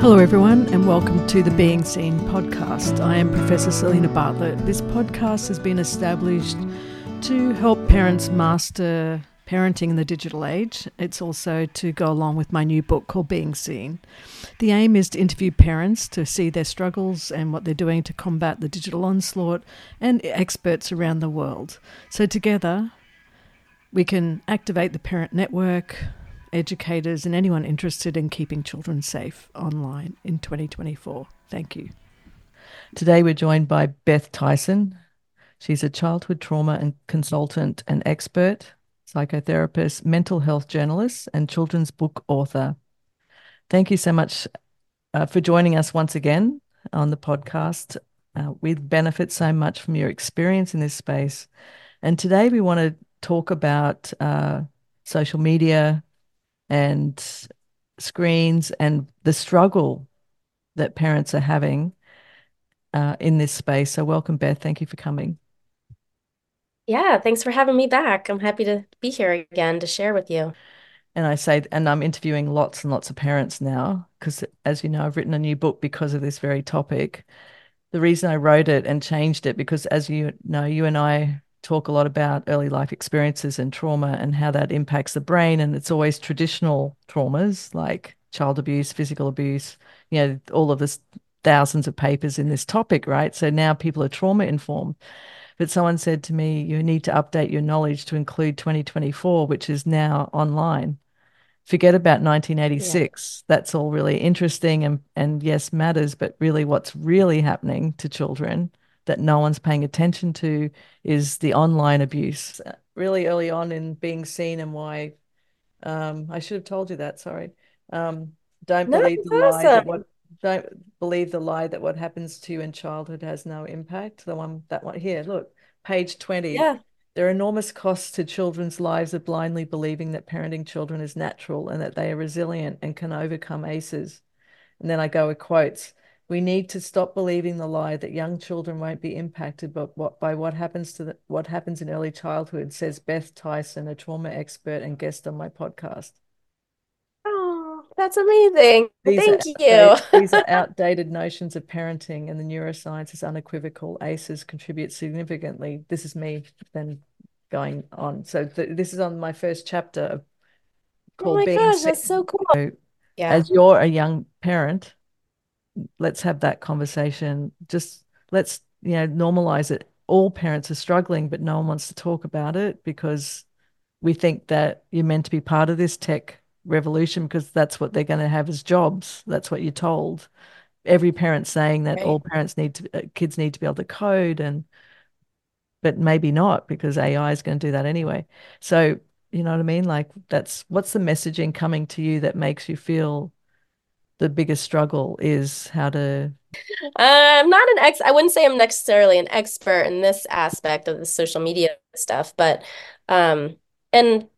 Hello, everyone, and welcome to the Being Seen podcast. I am Professor Selena Bartlett. This podcast has been established to help parents master parenting in the digital age. It's also to go along with my new book called Being Seen. The aim is to interview parents to see their struggles and what they're doing to combat the digital onslaught and experts around the world. So, together, we can activate the parent network, educators, and anyone interested in keeping children safe online in 2024. Thank you. Today we're joined by Beth Tyson. She's a childhood trauma and consultant and expert, psychotherapist, mental health journalist, and children's book author. Thank you so much uh, for joining us once again on the podcast. Uh, we benefit so much from your experience in this space. And today we want to talk about uh, social media, and screens and the struggle that parents are having uh, in this space. So, welcome, Beth. Thank you for coming. Yeah, thanks for having me back. I'm happy to be here again to share with you. And I say, and I'm interviewing lots and lots of parents now because, as you know, I've written a new book because of this very topic. The reason I wrote it and changed it because, as you know, you and I talk a lot about early life experiences and trauma and how that impacts the brain. And it's always traditional traumas like child abuse, physical abuse, you know, all of this thousands of papers in this topic, right? So now people are trauma informed. But someone said to me, you need to update your knowledge to include 2024, which is now online. Forget about 1986. Yeah. That's all really interesting and, and yes, matters, but really what's really happening to children that no one's paying attention to is the online abuse. Really early on in being seen and why um, I should have told you that. Sorry. Um, don't no, believe the lie that what don't believe the lie that what happens to you in childhood has no impact. The one that one here, look, page 20. Yeah. There are enormous costs to children's lives of blindly believing that parenting children is natural and that they are resilient and can overcome ACEs. And then I go with quotes. We need to stop believing the lie that young children won't be impacted by what, by what happens to the, what happens in early childhood, says Beth Tyson, a trauma expert and guest on my podcast. Oh, that's amazing. These Thank you. these are outdated notions of parenting, and the neuroscience is unequivocal. ACEs contribute significantly. This is me then going on. So th- this is on my first chapter of called Oh my Being gosh, that's so cool. So yeah. As you're a young parent, let's have that conversation. Just let's, you know, normalize it. All parents are struggling, but no one wants to talk about it because we think that you're meant to be part of this tech revolution because that's what they're going to have as jobs. That's what you're told. Every parent saying that right. all parents need to, uh, kids need to be able to code and, but maybe not because AI is going to do that anyway. So, you know what I mean? Like that's what's the messaging coming to you that makes you feel the biggest struggle is how to uh, I'm not an ex I wouldn't say I'm necessarily an expert in this aspect of the social media stuff, but um and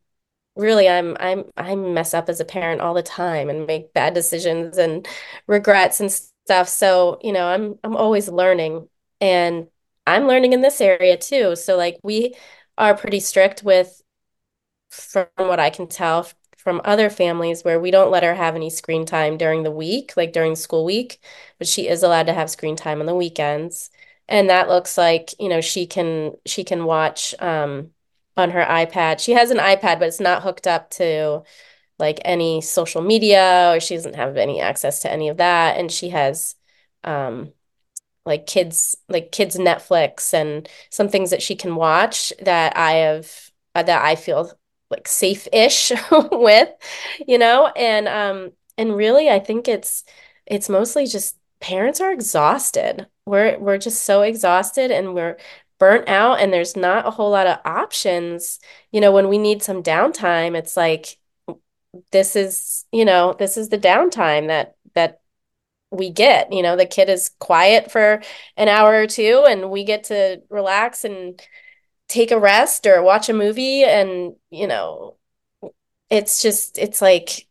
really I'm I'm I mess up as a parent all the time and make bad decisions and regrets and stuff. So, you know, I'm I'm always learning and I'm learning in this area too. So like we are pretty strict with from what I can tell from other families where we don't let her have any screen time during the week, like during school week, but she is allowed to have screen time on the weekends. And that looks like, you know, she can she can watch um on her iPad. She has an iPad, but it's not hooked up to like any social media or she doesn't have any access to any of that. And she has um like kids like kids Netflix and some things that she can watch that I have that I feel like safe-ish with, you know, and um and really I think it's it's mostly just parents are exhausted. We're we're just so exhausted and we're burnt out and there's not a whole lot of options. You know, when we need some downtime, it's like this is, you know, this is the downtime that that we get. You know, the kid is quiet for an hour or two and we get to relax and take a rest or watch a movie and you know it's just it's like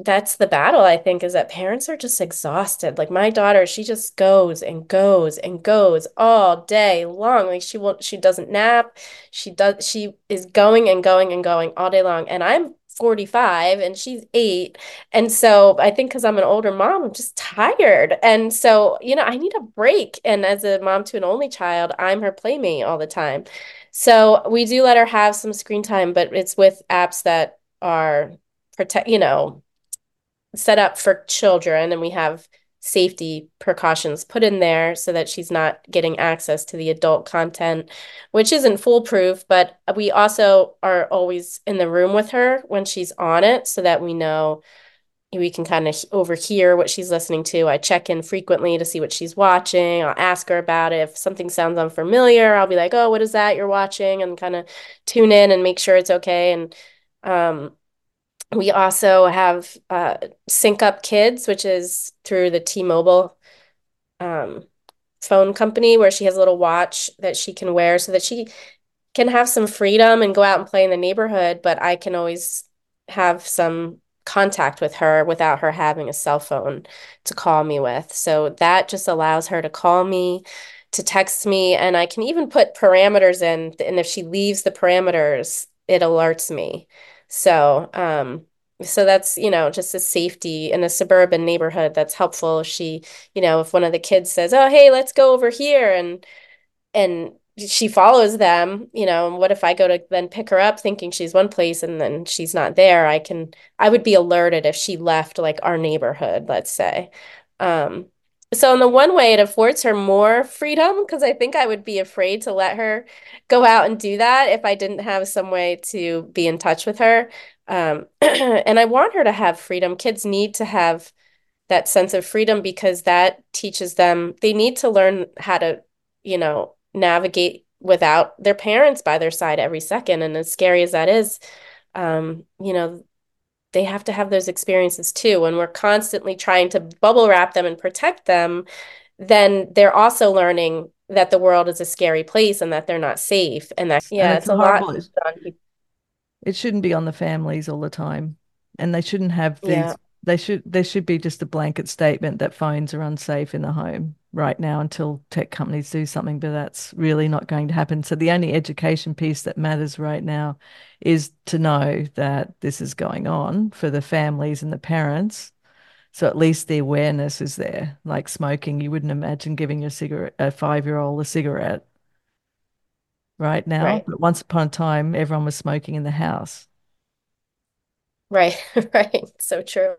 that's the battle i think is that parents are just exhausted. Like my daughter she just goes and goes and goes all day long. Like she won't she doesn't nap. She does she is going and going and going all day long. And i'm 45 and she's eight. And so I think because I'm an older mom, I'm just tired. And so, you know, I need a break. And as a mom to an only child, I'm her playmate all the time. So we do let her have some screen time, but it's with apps that are protect, you know, set up for children. And we have safety precautions put in there so that she's not getting access to the adult content, which isn't foolproof, but we also are always in the room with her when she's on it so that we know we can kind of overhear what she's listening to. I check in frequently to see what she's watching. I'll ask her about it. If something sounds unfamiliar, I'll be like, "Oh, what is that you're watching?" and kind of tune in and make sure it's okay. And um, we also have uh, Sync Up Kids, which is through the T-Mobile um, phone company, where she has a little watch that she can wear so that she can have some freedom and go out and play in the neighborhood. But I can always have some contact with her without her having a cell phone to call me with. So that just allows her to call me, to text me, and I can even put parameters in. And if she leaves the parameters, it alerts me. So, um, so that's, you know, just a safety in a suburban neighborhood that's helpful. She, you know, if one of the kids says, "Oh, hey, let's go over here," and and she follows them, you know, what if I go to then pick her up thinking she's one place and then she's not there? I can I would be alerted if she left like our neighborhood, let's say. Um, so in the one way it affords her more freedom because I think I would be afraid to let her go out and do that if I didn't have some way to be in touch with her. Um, and I want her to have freedom. Kids need to have that sense of freedom because that teaches them they need to learn how to, you know, navigate without their parents by their side every second. And as scary as that is, um, you know, they have to have those experiences too. When we're constantly trying to bubble wrap them and protect them, then they're also learning that the world is a scary place and that they're not safe. And that, yeah, and it's, it's, a horrible. lot. It shouldn't be on the families all the time. And they shouldn't have these, yeah. they should, there should be just a blanket statement that phones are unsafe in the home right now until tech companies do something, but that's really not going to happen. So the only education piece that matters right now is to know that this is going on for the families and the parents. So at least the awareness is there. Like smoking, you wouldn't imagine giving your cigarette a five year old a cigarette right now. Right. But once upon a time, everyone was smoking in the house. Right, right. So true.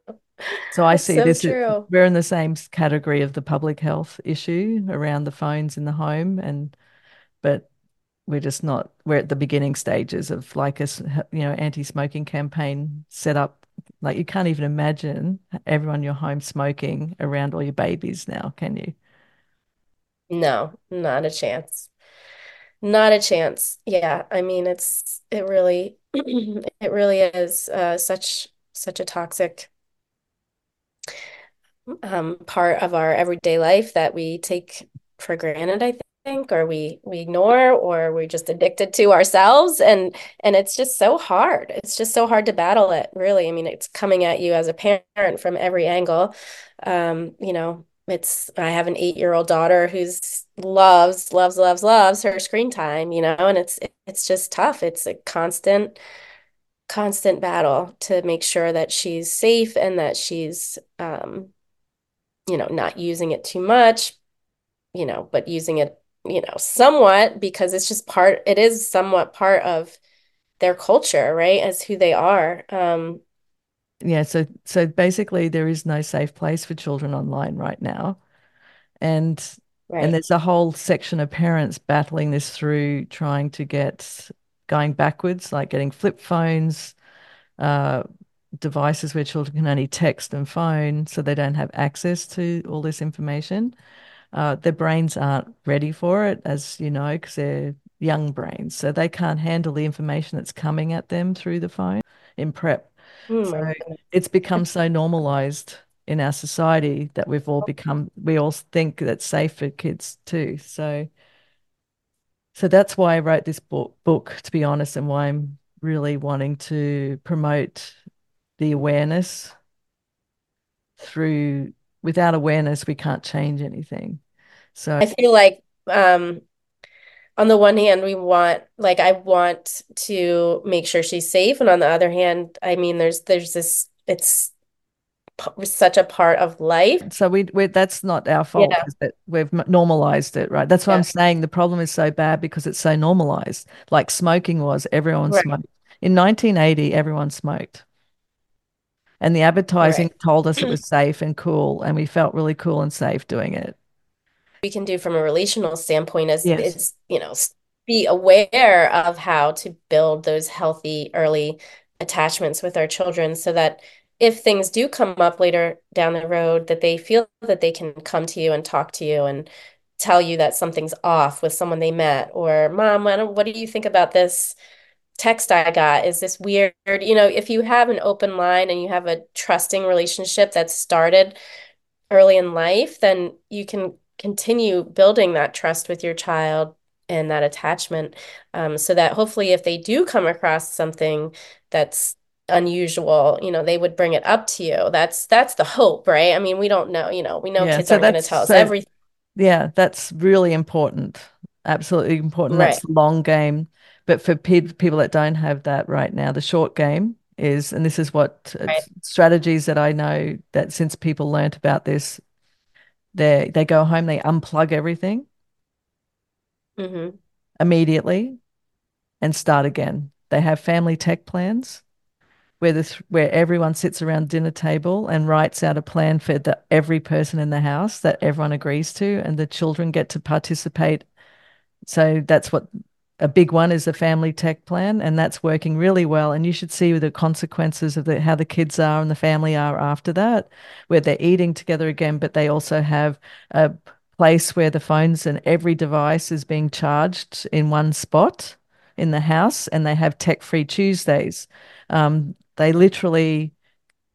So I see so this. True. We're in the same category of the public health issue around the phones in the home, and but we're just not. We're at the beginning stages of like a you know anti-smoking campaign set up. Like you can't even imagine everyone in your home smoking around all your babies now, can you? No, not a chance. Not a chance. Yeah, I mean it's it really it really is uh, such such a toxic um, part of our everyday life that we take for granted, I think, or we we ignore, or we're just addicted to ourselves, and and it's just so hard. It's just so hard to battle it. Really, I mean, it's coming at you as a parent from every angle. Um, you know, it's I have an eight year old daughter who's loves loves loves loves her screen time. You know, and it's it's just tough. It's a constant constant battle to make sure that she's safe and that she's um you know, not using it too much, you know, but using it, you know, somewhat because it's just part, it is somewhat part of their culture, right? As who they are. Um, yeah. So, so basically, there is no safe place for children online right now. And, right. and there's a whole section of parents battling this through trying to get going backwards, like getting flip phones, uh, devices where children can only text and phone, so they don't have access to all this information. Uh, their brains aren't ready for it, as you know, because they're young brains, so they can't handle the information that's coming at them through the phone in prep. Mm, so it's become so normalized in our society that we've all become we all think that's safe for kids too. So so that's why I wrote this book book to be honest and why I'm really wanting to promote the awareness. Through without awareness we can't change anything. So i feel like um on the one hand, we want like I want to make sure she's safe, and on the other hand, I mean, there's there's this it's such a part of life. So we we that's not our fault. Yeah. that we've normalized it, right? That's what yeah. I'm saying. The problem is so bad because it's so normalized. Like smoking was, everyone right. smoked. In 1980, everyone smoked. And the advertising right. told us it was safe and cool, and we felt really cool and safe doing it. We can do from a relational standpoint is yes. is you know be aware of how to build those healthy early attachments with our children so that if things do come up later down the road that they feel that they can come to you and talk to you and tell you that something's off with someone they met or mom what do you think about this text I got? Is this weird? You know if you have an open line and you have a trusting relationship that started early in life then you can continue building that trust with your child and that attachment um, so that hopefully if they do come across something that's unusual you know they would bring it up to you. That's that's the hope right? I mean we don't know you know we know yeah, kids so aren't going to tell us everything. Yeah that's really important absolutely important. Right. that's the long game. But for pe- people that don't have that right now the short game is and this is what uh, right. strategies that i know that since people learnt about this they they go home they unplug everything mm-hmm. immediately and start again. They have family tech plans where this where everyone sits around dinner table and writes out a plan for the, every person in the house that everyone agrees to, and the children get to participate. So that's what a big one is a family tech plan, and that's working really well. And you should see the consequences of the, how the kids are and the family are after that, where they're eating together again, but they also have a place where the phones and every device is being charged in one spot in the house, and they have tech free Tuesdays. Um, they literally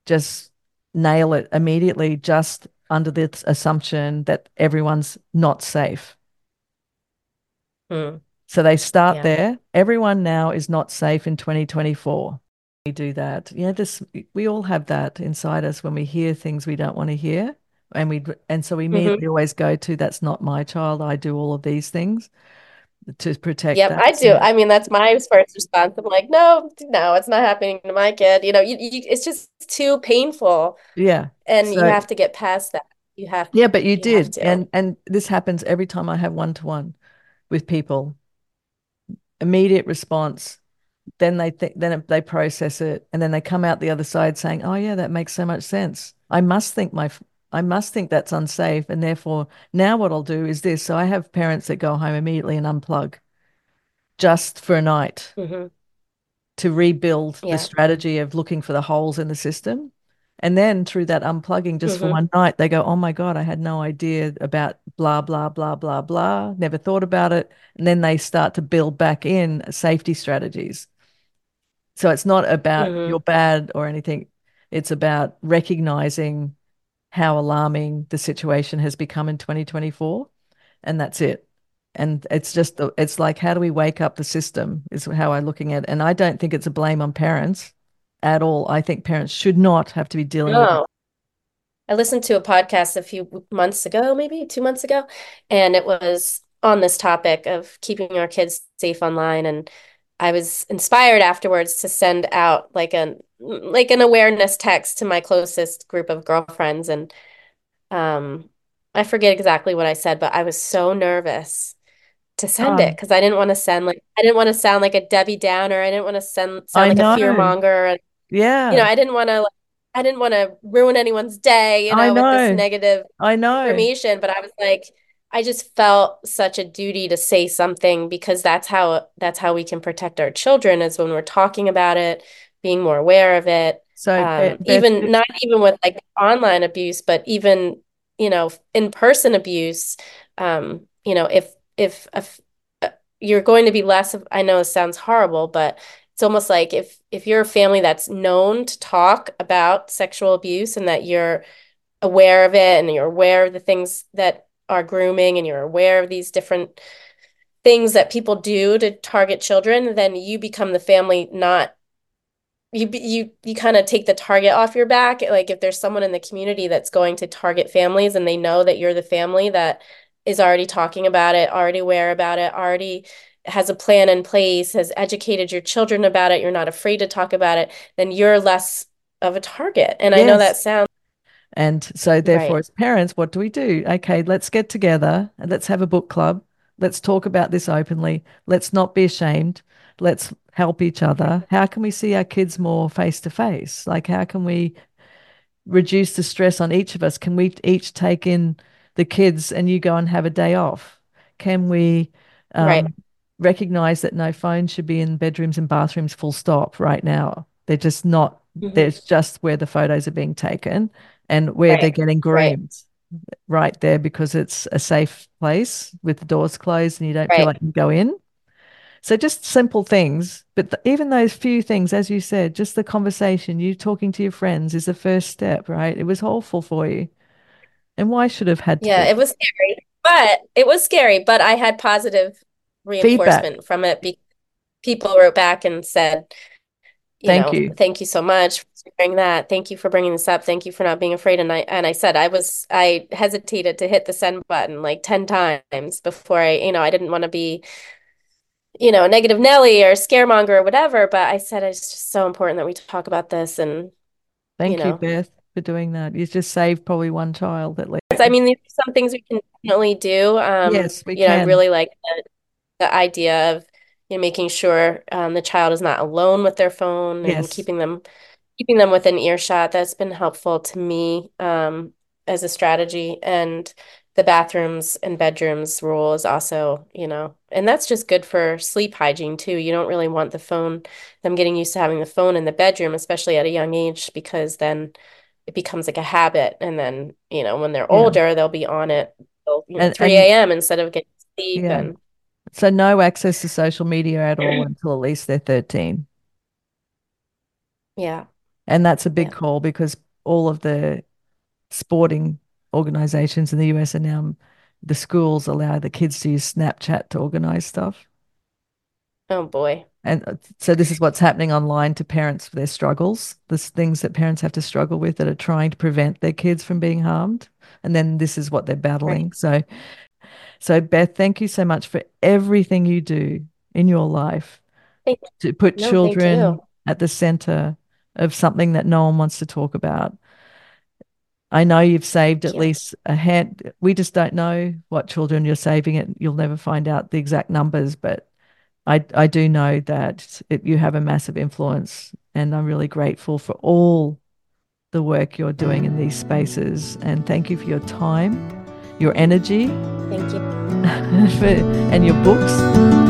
just nail it immediately, just under this assumption that everyone's not safe. Mm. So they start yeah. there. Everyone now is not safe in 2024. We do that. Yeah, this we all have that inside us when we hear things we don't want to hear. And we and so we immediately mm-hmm. always go to that's not my child. I do all of these things to protect yep i do. i mean that's my first response. I'm like no no it's not happening to my kid. You know you, you, it's just too painful. Yeah and so, you have to get past that. You have To, yeah but you, you did. and and this happens every time i have one-to-one with people. Immediate response then they think then they process it and then they come out the other side saying oh yeah that makes so much sense. I must think my I must think that's unsafe. And therefore, now what I'll do is this. So I have parents that go home immediately and unplug just for a night mm-hmm. to rebuild yeah. the strategy of looking for the holes in the system. And then through that unplugging, just mm-hmm. for one night, they go, Oh my God, I had no idea about blah, blah, blah, blah, blah. Never thought about it. And then they start to build back in safety strategies. So it's not about mm-hmm. you're bad or anything. It's about recognizing how alarming the situation has become in 2024 and that's it. And it's just it's like how do we wake up the system is how i'm looking at it. And i don't think it's a blame on parents at all. I think parents should not have to be dealing no. with it i listened to a podcast a few months ago maybe two months ago and it was on this topic of keeping our kids safe online and i was inspired afterwards to send out like an like an awareness text to my closest group of girlfriends and um I forget exactly what I said, but I was so nervous to send it because I didn't want to send like I didn't want to sound like a Debbie Downer. I didn't want to send sound like a fear monger. And, yeah, you know, I didn't want to. Like, I didn't want to ruin anyone's day. You know, know, with this negative I know information. But I was like, I just felt such a duty to say something because that's how that's how we can protect our children is when we're talking about it, being more aware of it. So um, even not even with like online abuse, but even you know in person abuse. Um, you know, if if, if uh, you're going to be less of, I know it sounds horrible, but it's almost like if if you're a family that's known to talk about sexual abuse and that you're aware of it and you're aware of the things that are grooming and you're aware of these different things that people do to target children, then you become the family not you you you kind of take the target off your back like if there's someone in the community that's going to target families and they know that you're the family that is already talking about it, already aware about it, already has a plan in place, has educated your children about it, you're not afraid to talk about it, then you're less of a target. And yes. I know that sounds and so therefore right. as parents, what do we do? Okay, let's get together and let's have a book club. Let's talk about this openly. Let's not be ashamed. Let's help each other. How can we see our kids more face to face? Like how can we reduce the stress on each of us? Can we each take in the kids and you go and have a day off? Can we um, right. recognize that no phones should be in bedrooms and bathrooms full stop right now? They're just not, mm-hmm. there's just where the photos are being taken and where right. they're getting groomed right. right. there because it's a safe place with the doors closed and you don't feel like you go in. So just simple things, but the, even those few things, as you said, just the conversation, you talking to your friends is the first step, right? It was hopeful for you. And why should have had to? Yeah, be? it was scary, but it was scary, but I had positive reinforcement Feedback. from it. Be- people wrote back and said, you thank know, you. Thank you so much for sharing that. Thank you for bringing this up. Thank you for not being afraid. And I and I said I was I hesitated to hit the send button like 10 times before I, you know, I didn't want to be you know, negative Nelly or scaremonger or whatever. But I said it's just so important that we talk about this. And thank you, know. you Beth, for doing that. You just saved probably one child at least. I mean, these are some things we can definitely do. Um, yes, we you can. know, I really like the, the idea of you know making sure um, the child is not alone with their phone and keeping them keeping them within earshot. That's been helpful to me um, as a strategy. And the bathrooms and bedrooms rule is also, you know, and that's just good for sleep hygiene too. You don't really want the phone, them getting used to having the phone in the bedroom, especially at a young age, because then it becomes like a habit. And then, you know, when they're yeah. older, they'll be on it till you know, and, 3 a.m. instead of getting sleep. Yeah. And so no access to social media at all until at least they're 13. Yeah. And that's a big yeah. call because all of the sporting organizations in the US are now the schools allow the kids to use Snapchat to organize stuff. Oh boy. And uh, so this is what's happening online to parents for their struggles. the things that parents have to struggle with that are trying to prevent their kids from being harmed. And then this is what they're battling. Right. So so Beth, thank you so much for everything you do in your life to put no, children at the center of something that no one wants to talk about. I know you've saved at least a hand. We just don't know what children you're saving. It you'll never find out the exact numbers, but I I do know that it, you have a massive influence, and I'm really grateful for all the work you're doing in these spaces. And thank you for your time, your energy, thank you, and your books.